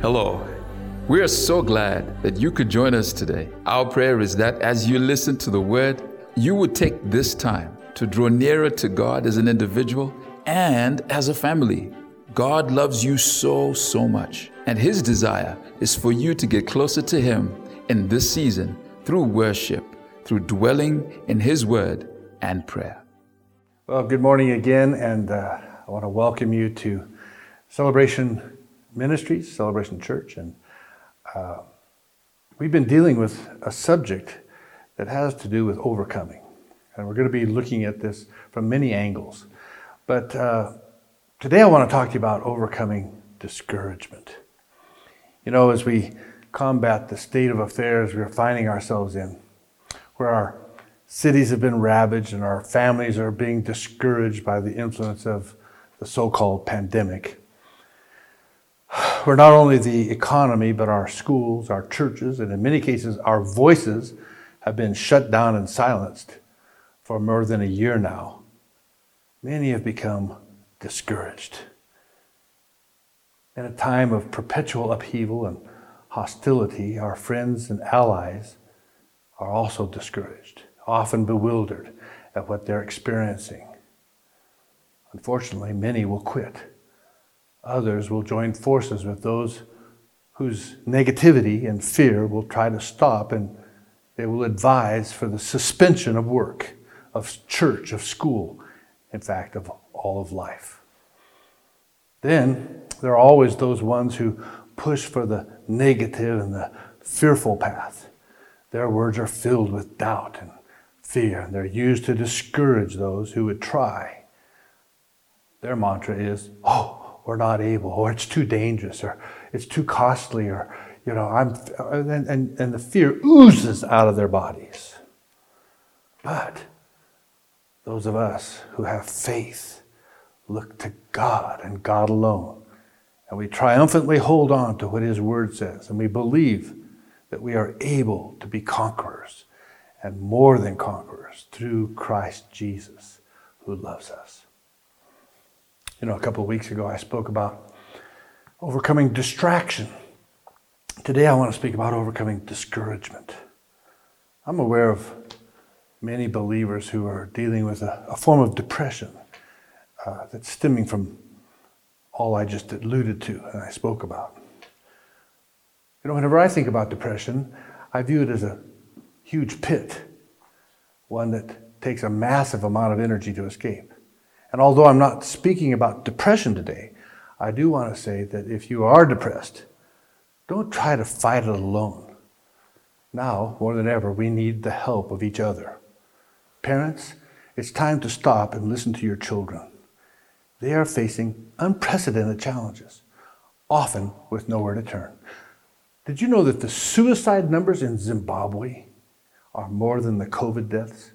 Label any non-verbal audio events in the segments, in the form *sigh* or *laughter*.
Hello. We are so glad that you could join us today. Our prayer is that as you listen to the word, you would take this time to draw nearer to God as an individual and as a family. God loves you so, so much, and His desire is for you to get closer to Him in this season through worship, through dwelling in His Word and prayer. Well, good morning again, and uh, I want to welcome you to Celebration Ministries, Celebration Church, and uh, we've been dealing with a subject that has to do with overcoming, and we're going to be looking at this from many angles. But uh, today, I want to talk to you about overcoming discouragement. You know, as we combat the state of affairs we're finding ourselves in, where our cities have been ravaged and our families are being discouraged by the influence of the so called pandemic. Where not only the economy, but our schools, our churches, and in many cases, our voices have been shut down and silenced for more than a year now. Many have become discouraged. In a time of perpetual upheaval and hostility, our friends and allies are also discouraged often bewildered at what they're experiencing. Unfortunately, many will quit. Others will join forces with those whose negativity and fear will try to stop and they will advise for the suspension of work, of church, of school, in fact, of all of life. Then there are always those ones who push for the negative and the fearful path. Their words are filled with doubt and fear. And they're used to discourage those who would try. Their mantra is, oh, we're not able, or it's too dangerous, or it's too costly, or, you know, I'm, and, and, and the fear oozes out of their bodies. But those of us who have faith look to God and God alone. And we triumphantly hold on to what His Word says. And we believe that we are able to be conquerors and more than conquerors through Christ Jesus who loves us. You know, a couple of weeks ago I spoke about overcoming distraction. Today I want to speak about overcoming discouragement. I'm aware of many believers who are dealing with a, a form of depression uh, that's stemming from all I just alluded to and I spoke about. You know, whenever I think about depression, I view it as a huge pit, one that takes a massive amount of energy to escape. And although I'm not speaking about depression today, I do want to say that if you are depressed, don't try to fight it alone. Now, more than ever, we need the help of each other. Parents, it's time to stop and listen to your children. They are facing unprecedented challenges, often with nowhere to turn. Did you know that the suicide numbers in Zimbabwe are more than the COVID deaths?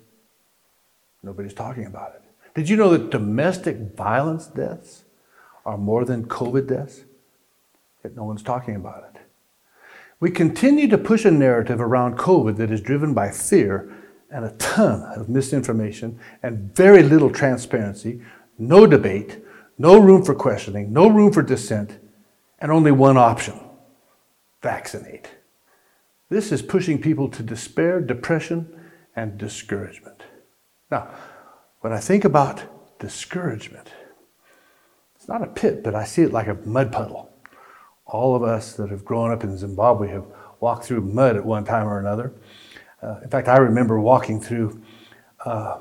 Nobody's talking about it. Did you know that domestic violence deaths are more than COVID deaths? Yet no one's talking about it. We continue to push a narrative around COVID that is driven by fear and a ton of misinformation and very little transparency, no debate, no room for questioning, no room for dissent, and only one option vaccinate. This is pushing people to despair, depression, and discouragement. Now, when I think about discouragement, it's not a pit, but I see it like a mud puddle. All of us that have grown up in Zimbabwe have walked through mud at one time or another. Uh, in fact, I remember walking through uh,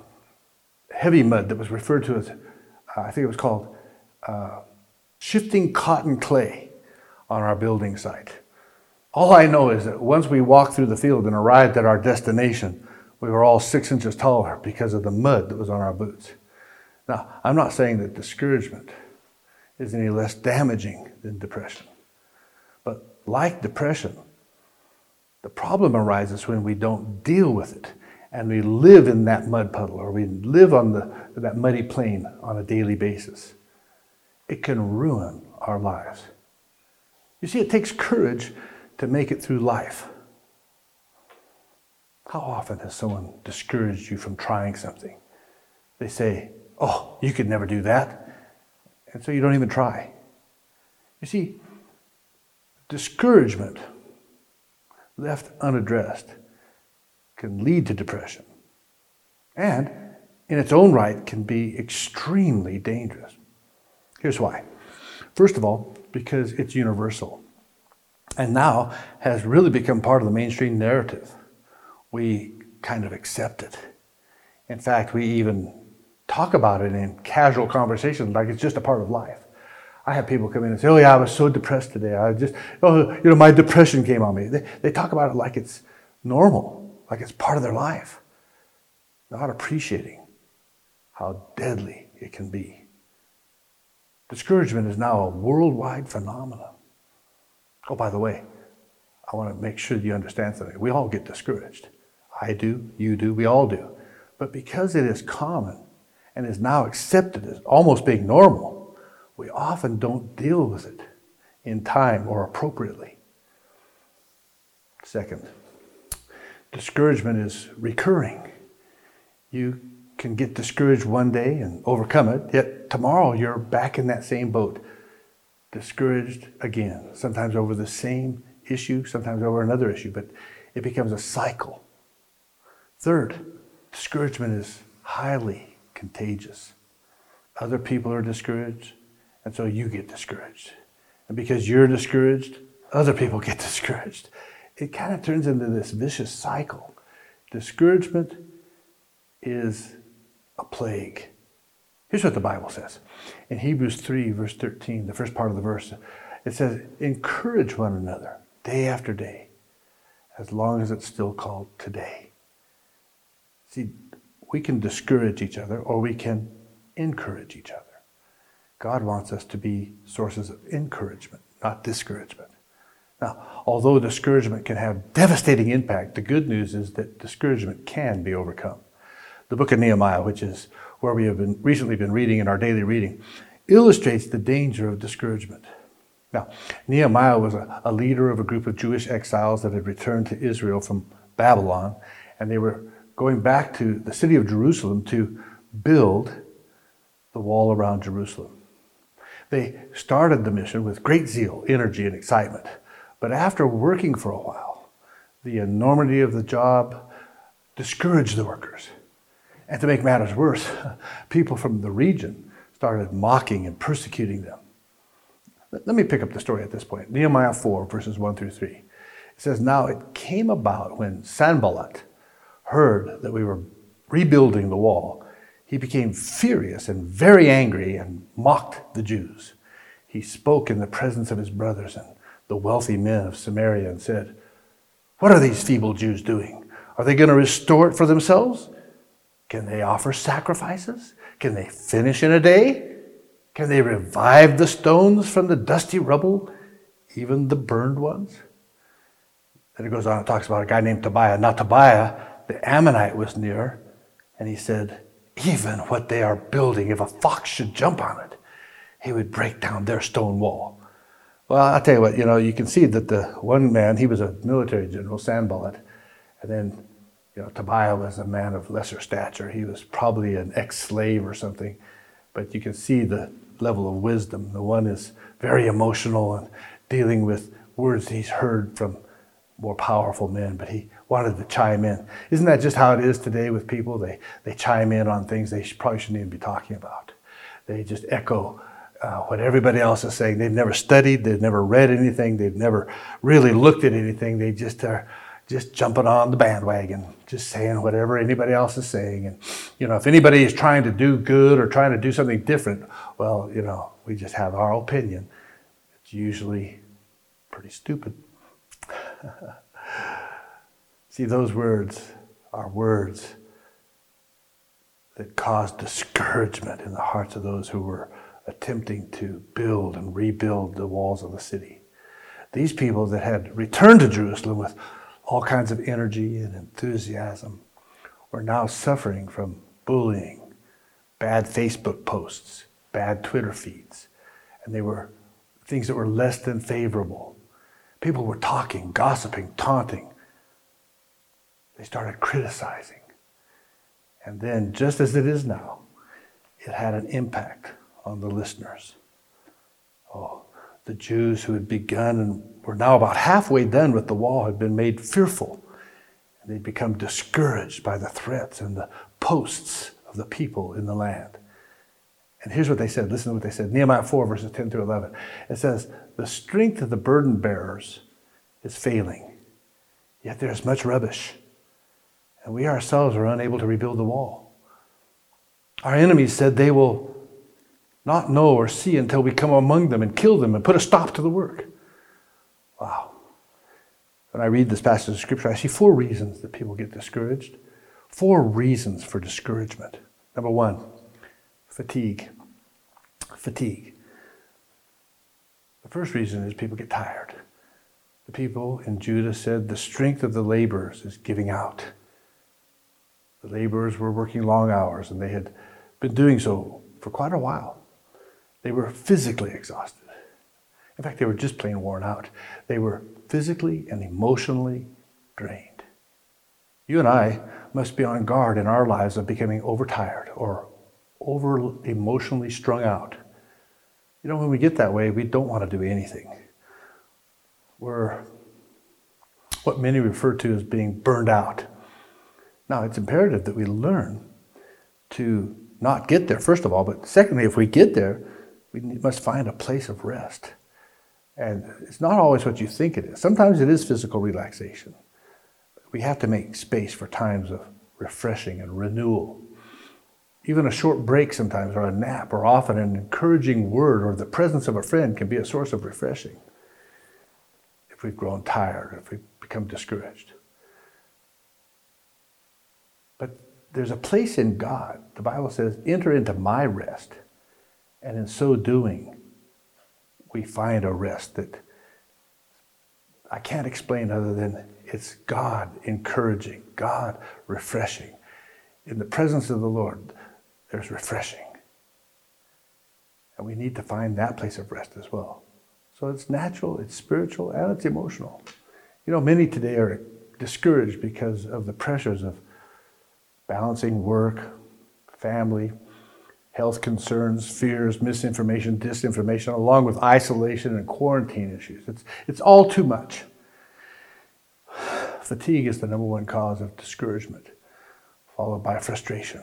heavy mud that was referred to as, uh, I think it was called uh, shifting cotton clay on our building site. All I know is that once we walked through the field and arrived at our destination, we were all six inches taller because of the mud that was on our boots. Now, I'm not saying that discouragement is any less damaging than depression. But like depression, the problem arises when we don't deal with it and we live in that mud puddle or we live on the, that muddy plain on a daily basis. It can ruin our lives. You see, it takes courage to make it through life. How often has someone discouraged you from trying something? They say, Oh, you could never do that. And so you don't even try. You see, Discouragement, left unaddressed, can lead to depression and, in its own right, can be extremely dangerous. Here's why. First of all, because it's universal and now has really become part of the mainstream narrative. We kind of accept it. In fact, we even talk about it in casual conversations like it's just a part of life. I have people come in and say, Oh, yeah, I was so depressed today. I just, oh, you know, my depression came on me. They, they talk about it like it's normal, like it's part of their life, not appreciating how deadly it can be. Discouragement is now a worldwide phenomenon. Oh, by the way, I want to make sure you understand something. We all get discouraged. I do, you do, we all do. But because it is common and is now accepted as almost being normal, we often don't deal with it in time or appropriately. Second, discouragement is recurring. You can get discouraged one day and overcome it, yet tomorrow you're back in that same boat, discouraged again, sometimes over the same issue, sometimes over another issue, but it becomes a cycle. Third, discouragement is highly contagious. Other people are discouraged, and so you get discouraged. And because you're discouraged, other people get *laughs* discouraged. It kind of turns into this vicious cycle. Discouragement is a plague. Here's what the Bible says. In Hebrews 3, verse 13, the first part of the verse, it says, Encourage one another day after day, as long as it's still called today. See, we can discourage each other or we can encourage each other. God wants us to be sources of encouragement, not discouragement. Now, although discouragement can have devastating impact, the good news is that discouragement can be overcome. The book of Nehemiah, which is where we have been recently been reading in our daily reading, illustrates the danger of discouragement. Now, Nehemiah was a, a leader of a group of Jewish exiles that had returned to Israel from Babylon, and they were going back to the city of Jerusalem to build the wall around Jerusalem. They started the mission with great zeal, energy, and excitement. But after working for a while, the enormity of the job discouraged the workers. And to make matters worse, *laughs* people from the region started mocking and persecuting them. Let me pick up the story at this point. Nehemiah 4, verses 1 through 3. It says, Now it came about when Sanballat heard that we were rebuilding the wall, he became furious and very angry and mocked the Jews. He spoke in the presence of his brothers and the wealthy men of Samaria and said, What are these feeble Jews doing? Are they going to restore it for themselves? Can they offer sacrifices? Can they finish in a day? Can they revive the stones from the dusty rubble, even the burned ones? Then it goes on and talks about a guy named Tobiah. Now, Tobiah, the Ammonite, was near, and he said, Even what they are building, if a fox should jump on it, he would break down their stone wall. Well, I'll tell you what, you know, you can see that the one man, he was a military general, Sanballat, and then, you know, Tobiah was a man of lesser stature. He was probably an ex slave or something, but you can see the level of wisdom. The one is very emotional and dealing with words he's heard from more powerful men, but he wanted to chime in. Isn't that just how it is today with people? They, they chime in on things they probably shouldn't even be talking about. They just echo uh, what everybody else is saying. They've never studied, they've never read anything, they've never really looked at anything. They just are just jumping on the bandwagon, just saying whatever anybody else is saying. And, you know, if anybody is trying to do good or trying to do something different, well, you know, we just have our opinion. It's usually pretty stupid. *laughs* See, those words are words that caused discouragement in the hearts of those who were attempting to build and rebuild the walls of the city. These people that had returned to Jerusalem with all kinds of energy and enthusiasm, were now suffering from bullying, bad Facebook posts, bad Twitter feeds, and they were things that were less than favorable. People were talking, gossiping, taunting. They started criticizing. And then, just as it is now, it had an impact on the listeners. Oh, the Jews who had begun and were now about halfway done with the wall had been made fearful. And they'd become discouraged by the threats and the posts of the people in the land. And here's what they said. Listen to what they said. Nehemiah 4, verses 10 through 11. It says, The strength of the burden bearers is failing, yet there is much rubbish. And we ourselves are unable to rebuild the wall. Our enemies said they will not know or see until we come among them and kill them and put a stop to the work. Wow. When I read this passage of scripture, I see four reasons that people get discouraged. Four reasons for discouragement. Number one, fatigue. Fatigue. The first reason is people get tired. The people in Judah said the strength of the laborers is giving out. The laborers were working long hours and they had been doing so for quite a while. They were physically exhausted. In fact, they were just plain worn out. They were physically and emotionally drained. You and I must be on guard in our lives of becoming overtired or over emotionally strung out. You know, when we get that way, we don't want to do anything. We're what many refer to as being burned out. Now, it's imperative that we learn to not get there, first of all, but secondly, if we get there, we must find a place of rest. And it's not always what you think it is. Sometimes it is physical relaxation. We have to make space for times of refreshing and renewal. Even a short break sometimes, or a nap, or often an encouraging word, or the presence of a friend can be a source of refreshing if we've grown tired, if we've become discouraged. But there's a place in God. The Bible says, enter into my rest. And in so doing, we find a rest that I can't explain other than it's God encouraging, God refreshing. In the presence of the Lord, there's refreshing. And we need to find that place of rest as well. So it's natural, it's spiritual, and it's emotional. You know, many today are discouraged because of the pressures of balancing work, family, health concerns, fears, misinformation, disinformation, along with isolation and quarantine issues. It's, it's all too much. *sighs* Fatigue is the number one cause of discouragement, followed by frustration,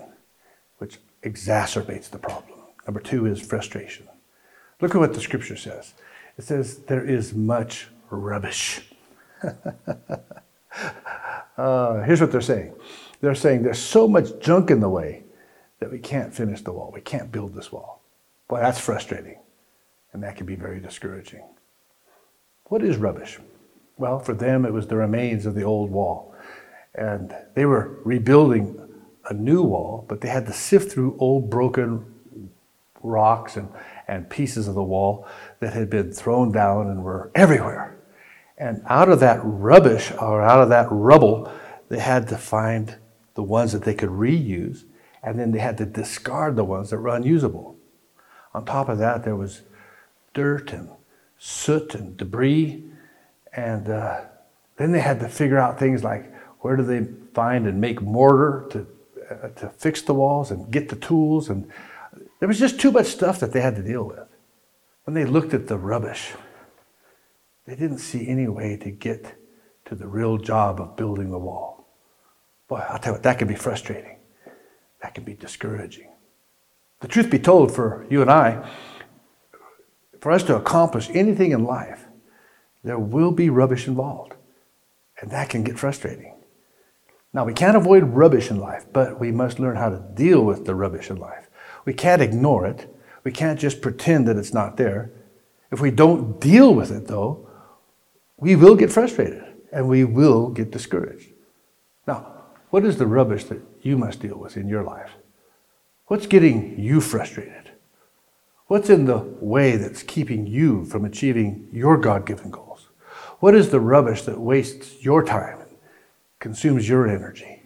which exacerbates the problem. Number two is frustration. Look at what the scripture says it says, There is much rubbish. *laughs* uh, here's what they're saying they're saying there's so much junk in the way that we can't finish the wall. We can't build this wall. Boy, that's frustrating. And that can be very discouraging. What is rubbish? Well, for them, it was the remains of the old wall. And they were rebuilding a new wall, but they had to sift through old broken rocks and, and pieces of the wall that had been thrown down and were everywhere. And out of that rubbish or out of that rubble, they had to find the ones that they could reuse and then they had to discard the ones that were unusable. On top of that, there was dirt and soot and debris, and uh, then they had to figure out things like where do they find and make mortar to uh, to fix the walls and get the tools, and there was just too much stuff that they had to deal with. When they looked at the rubbish, they didn't see any way to get to the real job of building the wall. Boy, I'll tell you what, that can be frustrating that can be discouraging. The truth be told, for you and I, for us to accomplish anything in life, there will be rubbish involved. And that can get frustrating. Now, we can't avoid rubbish in life, but we must learn how to deal with the rubbish in life. We can't ignore it. We can't just pretend that it's not there. If we don't deal with it, though, we will get frustrated and we will get discouraged. What is the rubbish that you must deal with in your life? What's getting you frustrated? What's in the way that's keeping you from achieving your God given goals? What is the rubbish that wastes your time and consumes your energy?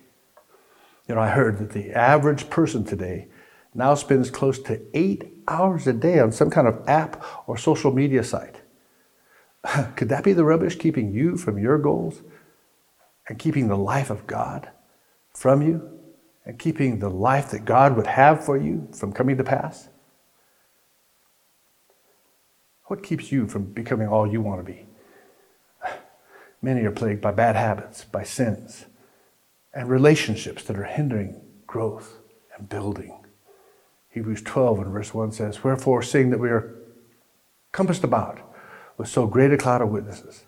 You know, I heard that the average person today now spends close to eight hours a day on some kind of app or social media site. *laughs* Could that be the rubbish keeping you from your goals and keeping the life of God from you? and keeping the life that God would have for you from coming to pass? What keeps you from becoming all you want to be? Many are plagued by bad habits, by sins, and relationships that are hindering growth and building. Hebrews 12 and verse 1 says, Wherefore, seeing that we are compassed about with so great a cloud of witnesses,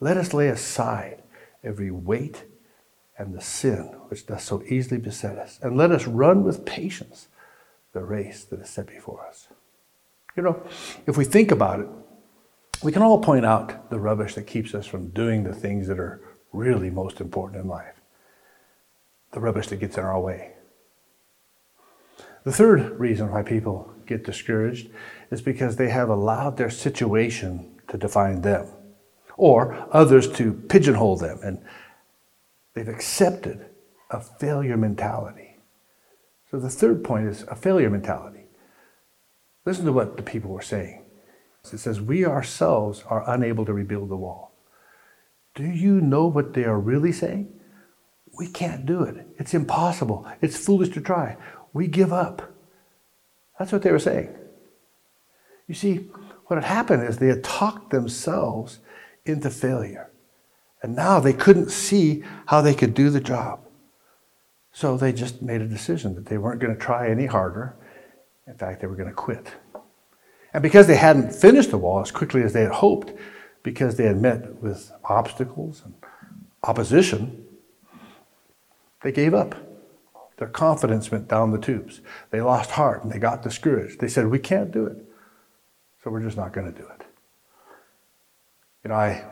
let us lay aside every weight and the sin which does so easily beset us, and let us run with patience the race that is set before us. You know, if we think about it, we can all point out the rubbish that keeps us from doing the things that are really most important in life, the rubbish that gets in our way. The third reason why people get discouraged is because they have allowed their situation to define them or others to pigeonhole them and they've accepted a failure mentality. So the third point is a failure mentality. Listen to what the people were saying. It says, We ourselves are unable to rebuild the wall. Do you know what they are really saying? We can't do it. It's impossible. It's foolish to try we give up. That's what they were saying. You see, what had happened is they had talked themselves into failure. And now they couldn't see how they could do the job. So they just made a decision that they weren't going to try any harder. In fact, they were going to quit. And because they hadn't finished the wall as quickly as they had hoped, because they had met with obstacles and opposition, they gave up. Their confidence went down the tubes. They lost heart and they got discouraged. They said, We can't do it. So we're just not going to do it. You know, I,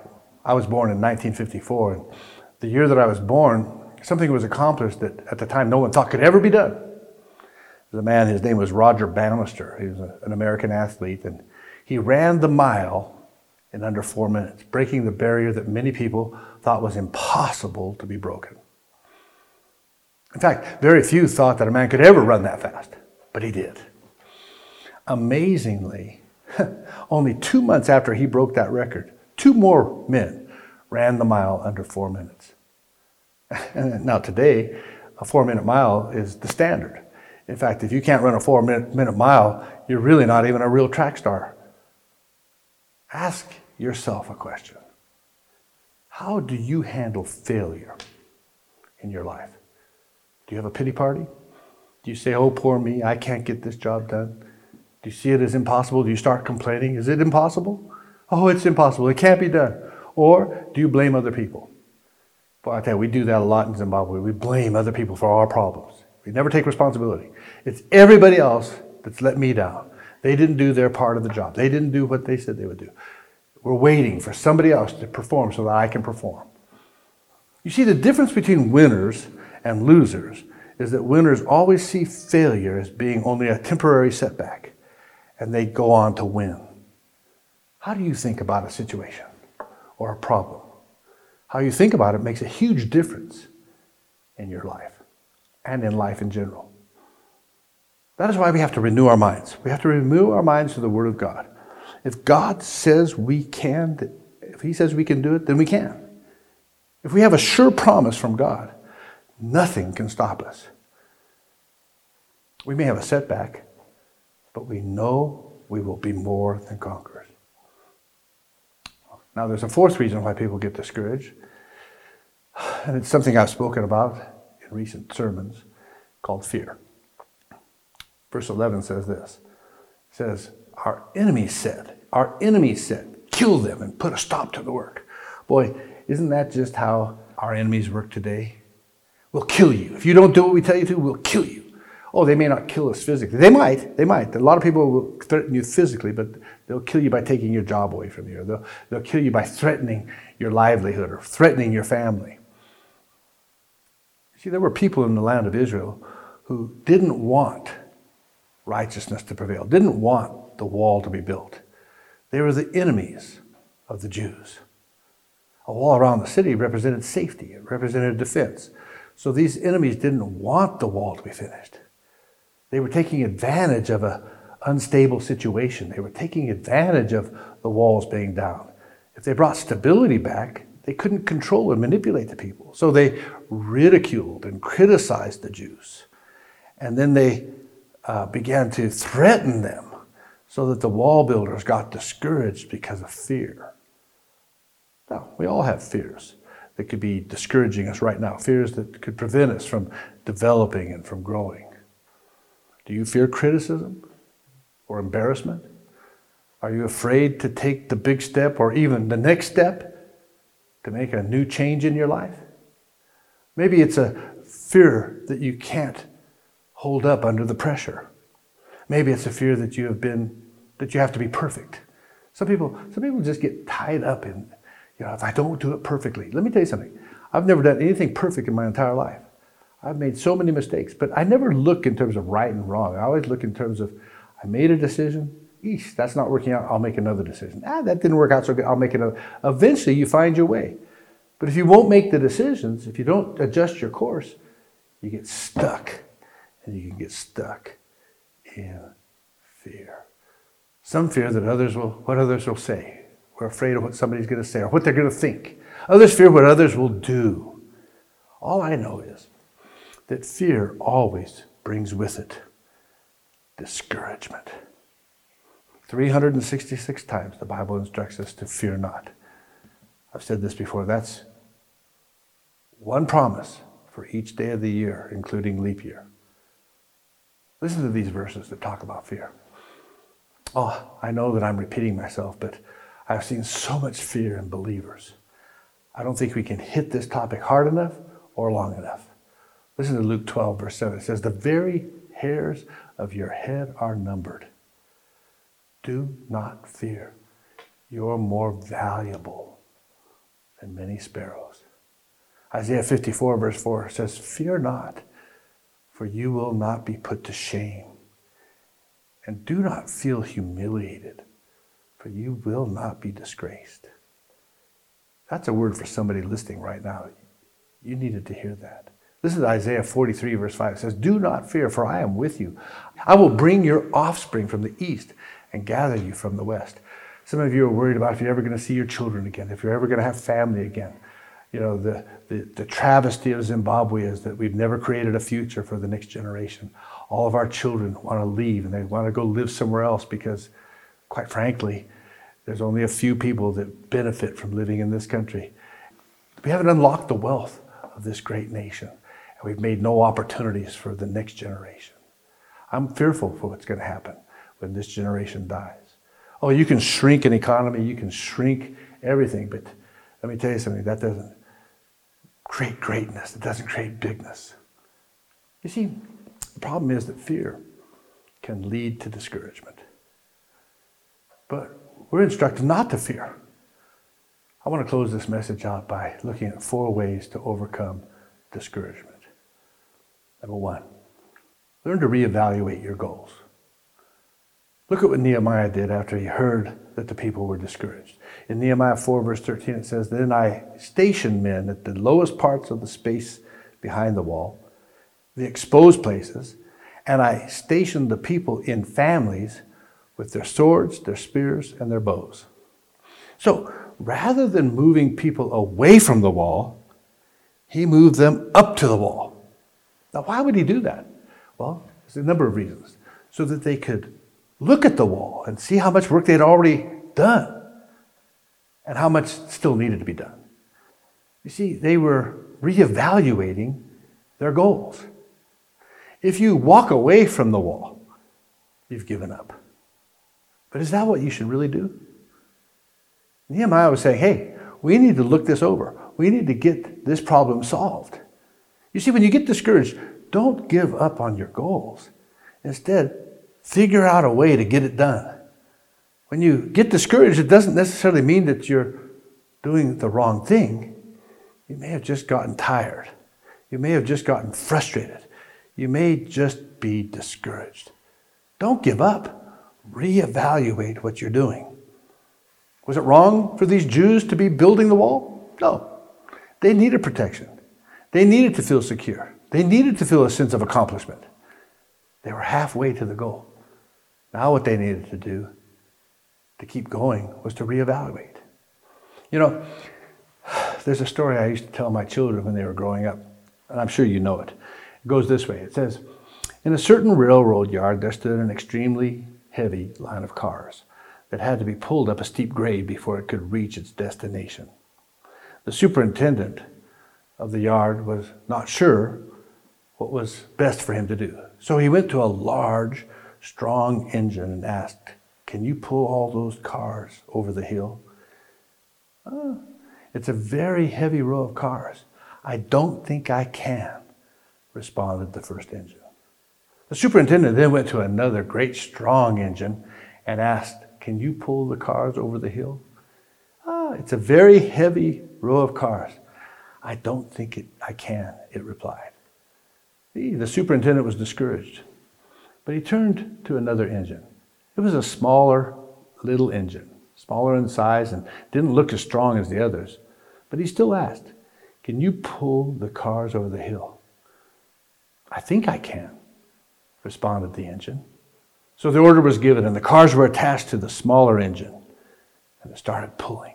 I was born in 1954, and the year that I was born, something was accomplished that at the time no one thought could ever be done. There's a man, his name was Roger Bannister. He was a, an American athlete, and he ran the mile in under four minutes, breaking the barrier that many people thought was impossible to be broken. In fact, very few thought that a man could ever run that fast, but he did. Amazingly, *laughs* only two months after he broke that record, two more men ran the mile under four minutes. *laughs* Now, today, a four minute mile is the standard. In fact, if you can't run a four minute, minute mile, you're really not even a real track star. Ask yourself a question How do you handle failure in your life? Do you have a pity party? Do you say, oh, poor me, I can't get this job done? Do you see it as impossible? Do you start complaining? Is it impossible? Oh, it's impossible. It can't be done. Or do you blame other people? I tell you, we do that a lot in Zimbabwe. We blame other people for our problems. We never take responsibility. It's everybody else that's let me down. They didn't do their part of the job. They didn't do what they said they would do. We're waiting for somebody else to perform so that I can perform. You see, the difference between winners and losers is that winners always see failure as being only a temporary setback and they go on to win. How do you think about a situation or a problem? How you think about it makes a huge difference in your life and in life in general. That is why we have to renew our minds. We have to renew our minds to the Word of God. If God says we can, if He says we can do it, then we can. If we have a sure promise from God, Nothing can stop us. We may have a setback, but we know we will be more than conquerors. Now, there's a fourth reason why people get discouraged, and it's something I've spoken about in recent sermons called fear. Verse 11 says this it says, Our enemies said, Our enemies said, kill them and put a stop to the work. Boy, isn't that just how our enemies work today? We'll kill you. If you don't do what we tell you to, we'll kill you. Oh, they may not kill us physically. They might. They might. A lot of people will threaten you physically, but they'll kill you by taking your job away from you. They'll, they'll kill you by threatening your livelihood or threatening your family. See, there were people in the land of Israel who didn't want righteousness to prevail, didn't want the wall to be built. They were the enemies of the Jews. A wall around the city represented safety, it represented defense. So these enemies didn't want the wall to be finished. They were taking advantage of an unstable situation. They were taking advantage of the walls being down. If they brought stability back, they couldn't control and manipulate the people. So they ridiculed and criticized the Jews. And then they uh, began to threaten them so that the wall builders got discouraged because of fear. Now, we all have fears that could be discouraging us right now, fears that could prevent us from developing and from growing. Do you fear criticism or embarrassment? Are you afraid to take the big step or even the next step to make a new change in your life? Maybe it's a fear that you can't hold up under the pressure. Maybe it's a fear that you have been that you have to be perfect. Some people, some people just get tied up in, you know, if I don't do it perfectly. Let me tell you something. I've never done anything perfect in my entire life. I've made so many mistakes, but I never look in terms of right and wrong. I always look in terms of I made a decision. Eesh, that's not working out. I'll make another decision. Ah, that didn't work out so good. I'll make another. Eventually, you find your way. But if you won't make the decisions, if you don't adjust your course, you get stuck. And you can get stuck in fear. Some fear that others will, what others will say. We're afraid of what somebody's going to say or what they're going to think. Others fear what others will do. All I know is that fear always brings with it discouragement. 366 times the Bible instructs us to fear not. I've said this before. That's one promise for each day of the year, including leap year. Listen to these verses that talk about fear. Oh, I know that I'm repeating myself, but I've seen so much fear in believers. I don't think we can hit this topic hard enough or long enough. Listen to Luke 12, verse 7. It says, The very hairs of your head are numbered. Do not fear. You're more valuable than many sparrows. Isaiah 54, verse 4 says, Fear not, for you will not be put to shame. And do not feel humiliated, for you will not be disgraced. That's a word for somebody listening right now. You needed to hear that. This is Isaiah 43, verse 5. It says, Do not fear, for I am with you. I will bring your offspring from the east and gather you from the west. Some of you are worried about if you're ever going to see your children again, if you're ever going to have family again. You know, the, the, the travesty of Zimbabwe is that we've never created a future for the next generation. All of our children want to leave and they want to go live somewhere else because, quite frankly, there's only a few people that benefit from living in this country. We haven't unlocked the wealth of this great nation and we've made no opportunities for the next generation. I'm fearful for what's going to happen when this generation dies. Oh, you can shrink an economy, you can shrink everything, but let me tell you something that doesn't create greatness, it doesn't create bigness. You see, the problem is that fear can lead to discouragement. But we're instructed not to fear. I want to close this message out by looking at four ways to overcome discouragement. Number one, learn to reevaluate your goals. Look at what Nehemiah did after he heard that the people were discouraged. In Nehemiah 4, verse 13, it says, Then I stationed men at the lowest parts of the space behind the wall, the exposed places, and I stationed the people in families with their swords, their spears, and their bows. So rather than moving people away from the wall, he moved them up to the wall. Now, why would he do that? Well, there's a number of reasons. So that they could look at the wall and see how much work they'd already done and how much still needed to be done. You see, they were reevaluating their goals. If you walk away from the wall, you've given up. But is that what you should really do? Nehemiah was saying, hey, we need to look this over. We need to get this problem solved. You see, when you get discouraged, don't give up on your goals. Instead, figure out a way to get it done. When you get discouraged, it doesn't necessarily mean that you're doing the wrong thing. You may have just gotten tired. You may have just gotten frustrated. You may just be discouraged. Don't give up. Reevaluate what you're doing. Was it wrong for these Jews to be building the wall? No. They needed protection. They needed to feel secure. They needed to feel a sense of accomplishment. They were halfway to the goal. Now, what they needed to do to keep going was to reevaluate. You know, there's a story I used to tell my children when they were growing up, and I'm sure you know it. It goes this way it says, In a certain railroad yard, there stood an extremely heavy line of cars that had to be pulled up a steep grade before it could reach its destination. The superintendent of the yard was not sure what was best for him to do. So he went to a large, strong engine and asked, Can you pull all those cars over the hill? Uh, it's a very heavy row of cars. I don't think I can, responded the first engine. The superintendent then went to another great strong engine and asked, Can you pull the cars over the hill? Ah, it's a very heavy row of cars. I don't think it, I can, it replied. The superintendent was discouraged, but he turned to another engine. It was a smaller little engine, smaller in size and didn't look as strong as the others. But he still asked, Can you pull the cars over the hill? I think I can, responded the engine. So the order was given, and the cars were attached to the smaller engine, and it started pulling.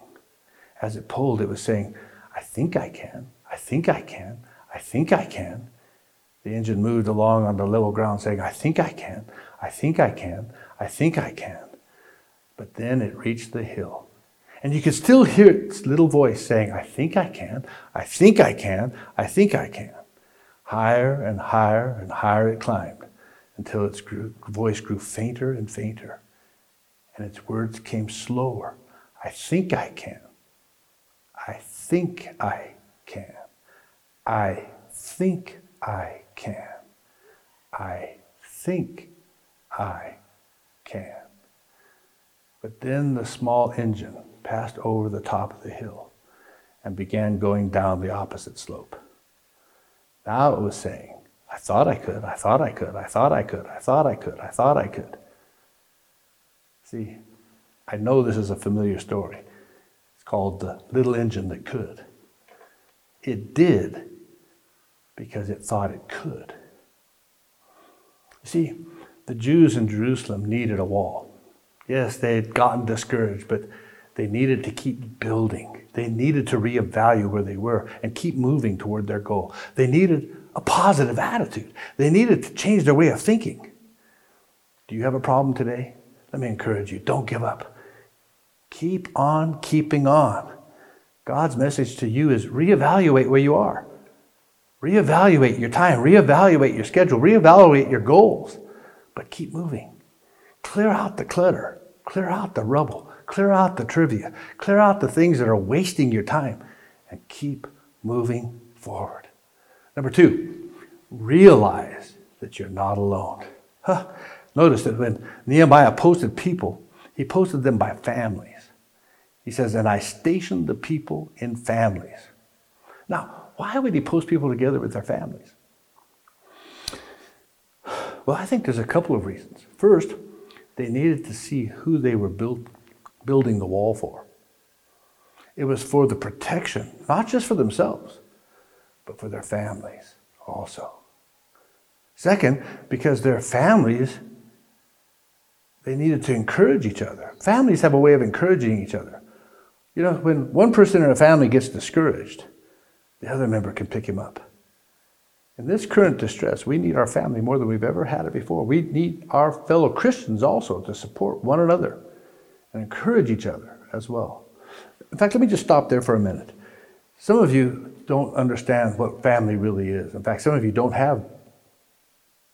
As it pulled, it was saying, I think I can, I think I can, I think I can. The engine moved along on the level ground, saying, I think I can, I think I can, I think I can. But then it reached the hill. And you could still hear its little voice saying, I think I can, I think I can, I think I can. Higher and higher and higher it climbed until its voice grew fainter and fainter, and its words came slower. I think I can. Think I can. I think I can. I think I can. But then the small engine passed over the top of the hill and began going down the opposite slope. Now it was saying, I thought I could, I thought I could, I thought I could, I thought I could, I thought I could. See, I know this is a familiar story. Called The Little Engine That Could. It did because it thought it could. You see, the Jews in Jerusalem needed a wall. Yes, they had gotten discouraged, but they needed to keep building. They needed to reevaluate where they were and keep moving toward their goal. They needed a positive attitude. They needed to change their way of thinking. Do you have a problem today? Let me encourage you don't give up. Keep on keeping on. God's message to you is reevaluate where you are. Reevaluate your time, reevaluate your schedule, reevaluate your goals, but keep moving. Clear out the clutter, clear out the rubble, clear out the trivia, clear out the things that are wasting your time, and keep moving forward. Number two, realize that you're not alone. Huh. Notice that when Nehemiah posted people, he posted them by families. He says, And I stationed the people in families. Now, why would he post people together with their families? Well, I think there's a couple of reasons. First, they needed to see who they were build, building the wall for. It was for the protection, not just for themselves, but for their families also. Second, because their families, they needed to encourage each other. Families have a way of encouraging each other. You know, when one person in a family gets discouraged, the other member can pick him up. In this current distress, we need our family more than we've ever had it before. We need our fellow Christians also to support one another and encourage each other as well. In fact, let me just stop there for a minute. Some of you don't understand what family really is. In fact, some of you don't have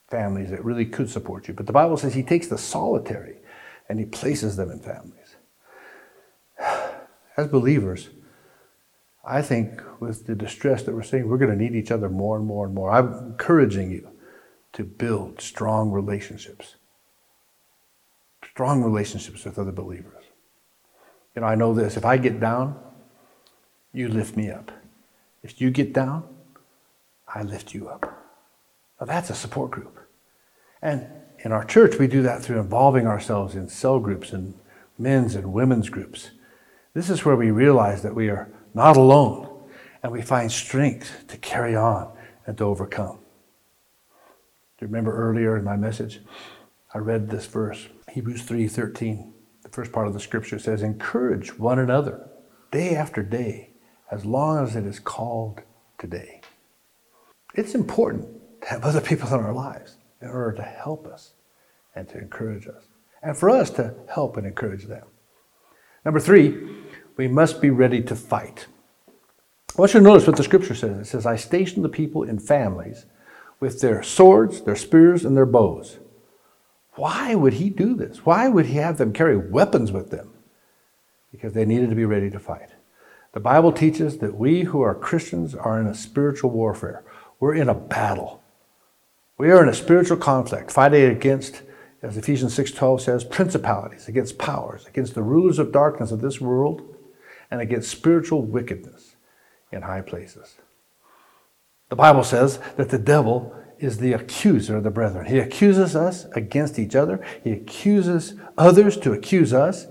families that really could support you. But the Bible says He takes the solitary and He places them in families. As believers, I think with the distress that we're seeing, we're going to need each other more and more and more. I'm encouraging you to build strong relationships, strong relationships with other believers. You know, I know this if I get down, you lift me up. If you get down, I lift you up. Now that's a support group. And in our church, we do that through involving ourselves in cell groups and men's and women's groups. This is where we realize that we are not alone and we find strength to carry on and to overcome. Do you remember earlier in my message? I read this verse, Hebrews 3:13. The first part of the scripture says, "Encourage one another day after day as long as it is called today. It's important to have other people in our lives in order to help us and to encourage us, and for us to help and encourage them. Number three, we must be ready to fight. I want you to notice what the scripture says. It says, I stationed the people in families with their swords, their spears, and their bows. Why would he do this? Why would he have them carry weapons with them? Because they needed to be ready to fight. The Bible teaches that we who are Christians are in a spiritual warfare. We're in a battle. We are in a spiritual conflict, fighting against, as Ephesians 6:12 says, principalities, against powers, against the rulers of darkness of this world, and against spiritual wickedness in high places. The Bible says that the devil is the accuser of the brethren. He accuses us against each other. He accuses others to accuse us,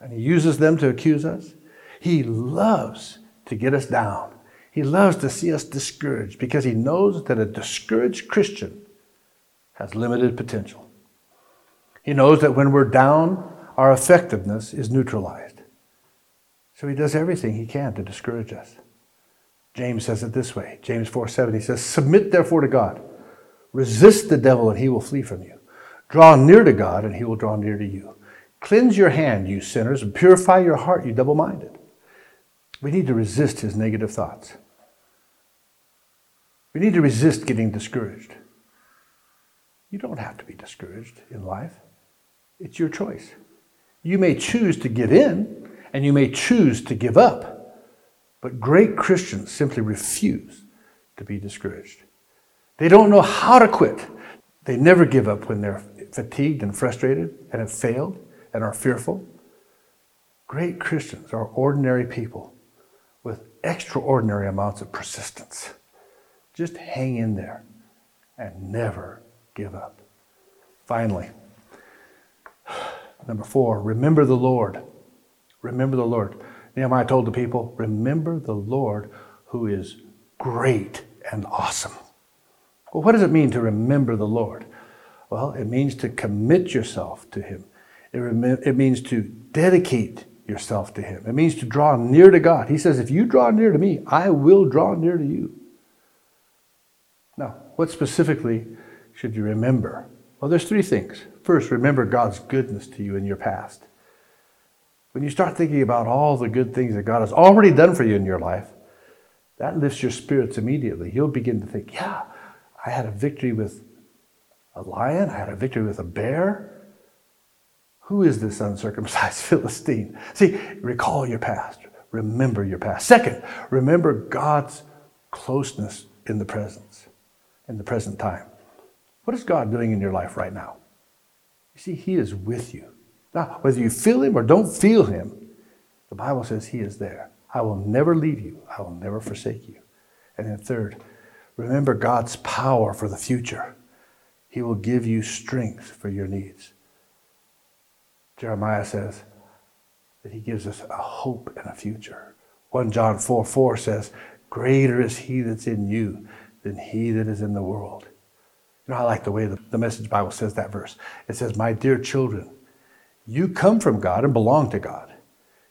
and he uses them to accuse us. He loves to get us down. He loves to see us discouraged because he knows that a discouraged Christian has limited potential. He knows that when we're down, our effectiveness is neutralized. So he does everything he can to discourage us. James says it this way James 4 7, he says, Submit therefore to God. Resist the devil, and he will flee from you. Draw near to God, and he will draw near to you. Cleanse your hand, you sinners, and purify your heart, you double minded. We need to resist his negative thoughts. We need to resist getting discouraged. You don't have to be discouraged in life, it's your choice. You may choose to give in, and you may choose to give up. But great Christians simply refuse to be discouraged. They don't know how to quit. They never give up when they're fatigued and frustrated and have failed and are fearful. Great Christians are ordinary people with extraordinary amounts of persistence. Just hang in there and never give up. Finally, number four, remember the Lord. Remember the Lord. Nehemiah told the people, Remember the Lord who is great and awesome. Well, what does it mean to remember the Lord? Well, it means to commit yourself to Him. It, rem- it means to dedicate yourself to Him. It means to draw near to God. He says, If you draw near to me, I will draw near to you. Now, what specifically should you remember? Well, there's three things. First, remember God's goodness to you in your past. When you start thinking about all the good things that God has already done for you in your life, that lifts your spirits immediately. You'll begin to think, yeah, I had a victory with a lion, I had a victory with a bear. Who is this uncircumcised *laughs* Philistine? See, recall your past. Remember your past. Second, remember God's closeness in the presence, in the present time. What is God doing in your life right now? You see, He is with you. Now, whether you feel him or don't feel him, the Bible says he is there. I will never leave you, I will never forsake you. And then, third, remember God's power for the future. He will give you strength for your needs. Jeremiah says that he gives us a hope and a future. 1 John 4 4 says, Greater is he that's in you than he that is in the world. You know, I like the way the, the Message Bible says that verse. It says, My dear children, you come from God and belong to God.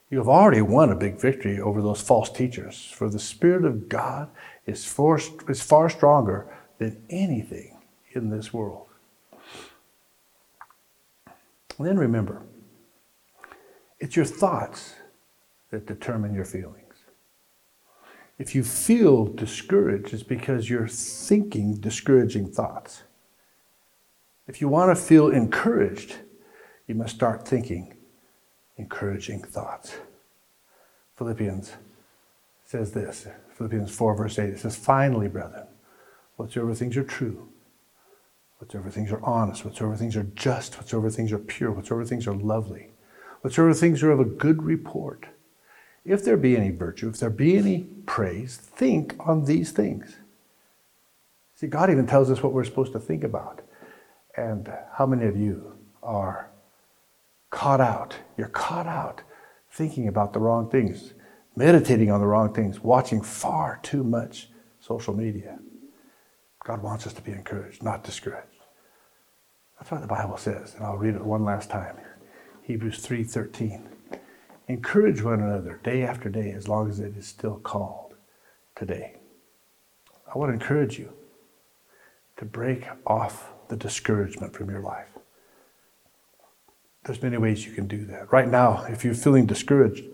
You have already won a big victory over those false teachers, for the Spirit of God is, for, is far stronger than anything in this world. And then remember, it's your thoughts that determine your feelings. If you feel discouraged, it's because you're thinking discouraging thoughts. If you want to feel encouraged, you must start thinking encouraging thoughts. Philippians says this Philippians 4, verse 8. It says, Finally, brethren, whatsoever things are true, whatsoever things are honest, whatsoever things are just, whatsoever things are pure, whatsoever things are lovely, whatsoever things are of a good report, if there be any virtue, if there be any praise, think on these things. See, God even tells us what we're supposed to think about. And how many of you are caught out. You're caught out thinking about the wrong things, meditating on the wrong things, watching far too much social media. God wants us to be encouraged, not discouraged. That's what the Bible says, and I'll read it one last time. Hebrews 3:13. Encourage one another day after day as long as it is still called today. I want to encourage you to break off the discouragement from your life. There's many ways you can do that. Right now, if you're feeling discouraged,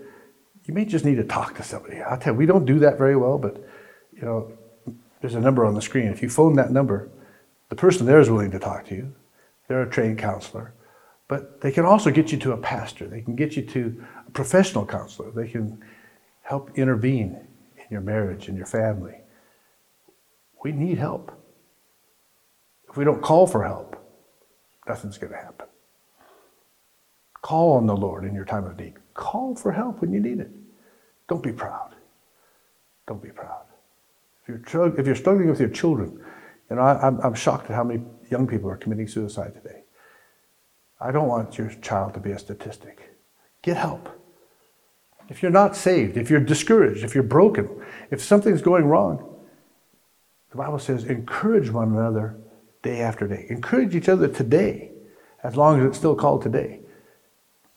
you may just need to talk to somebody. I'll tell you, we don't do that very well, but you know, there's a number on the screen. If you phone that number, the person there is willing to talk to you. They're a trained counselor. But they can also get you to a pastor. They can get you to professional counselor. They can help intervene in your marriage and your family. We need help. If we don't call for help, nothing's going to happen. Call on the Lord in your time of need. Call for help when you need it. Don't be proud. Don't be proud. If you're, if you're struggling with your children, you know, I, I'm, I'm shocked at how many young people are committing suicide today. I don't want your child to be a statistic. Get help. If you're not saved, if you're discouraged, if you're broken, if something's going wrong, the Bible says encourage one another day after day. Encourage each other today, as long as it's still called today.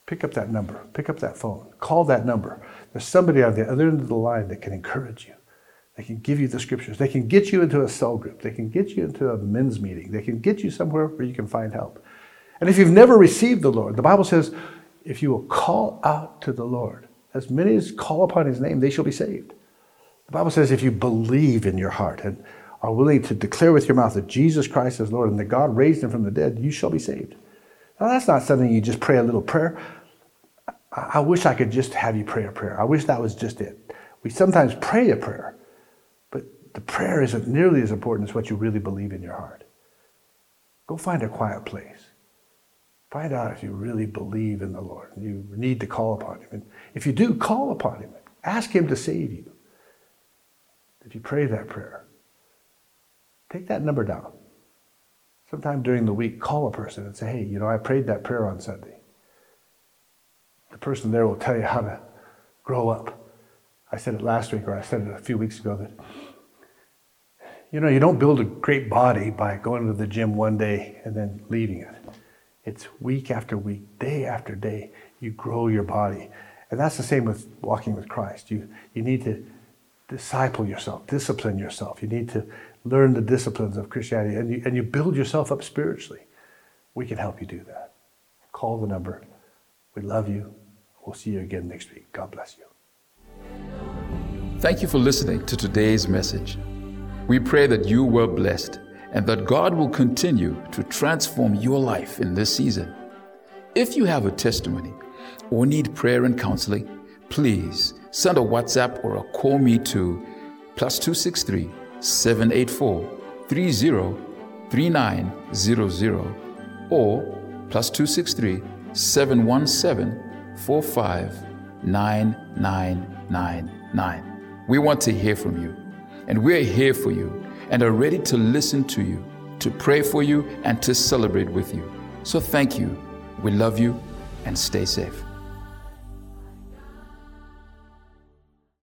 Pick up that number, pick up that phone, call that number. There's somebody on the other end of the line that can encourage you. They can give you the scriptures. They can get you into a cell group. They can get you into a men's meeting. They can get you somewhere where you can find help. And if you've never received the Lord, the Bible says, if you will call out to the Lord, as many as call upon his name, they shall be saved. The Bible says, if you believe in your heart and are willing to declare with your mouth that Jesus Christ is Lord and that God raised him from the dead, you shall be saved. Now, that's not something you just pray a little prayer. I wish I could just have you pray a prayer. I wish that was just it. We sometimes pray a prayer, but the prayer isn't nearly as important as what you really believe in your heart. Go find a quiet place. Find out if you really believe in the Lord. You need to call upon Him. And if you do, call upon Him. Ask Him to save you. If you pray that prayer, take that number down. Sometime during the week, call a person and say, hey, you know, I prayed that prayer on Sunday. The person there will tell you how to grow up. I said it last week, or I said it a few weeks ago, that, you know, you don't build a great body by going to the gym one day and then leaving it. It's week after week, day after day, you grow your body. And that's the same with walking with Christ. You, you need to disciple yourself, discipline yourself. You need to learn the disciplines of Christianity and you, and you build yourself up spiritually. We can help you do that. Call the number. We love you. We'll see you again next week. God bless you. Thank you for listening to today's message. We pray that you were blessed and that God will continue to transform your life in this season. If you have a testimony or need prayer and counseling, please send a WhatsApp or a call me to plus 263 784 303900 or plus 263 717 459999. We want to hear from you, and we're here for you and are ready to listen to you, to pray for you, and to celebrate with you. So thank you. We love you and stay safe.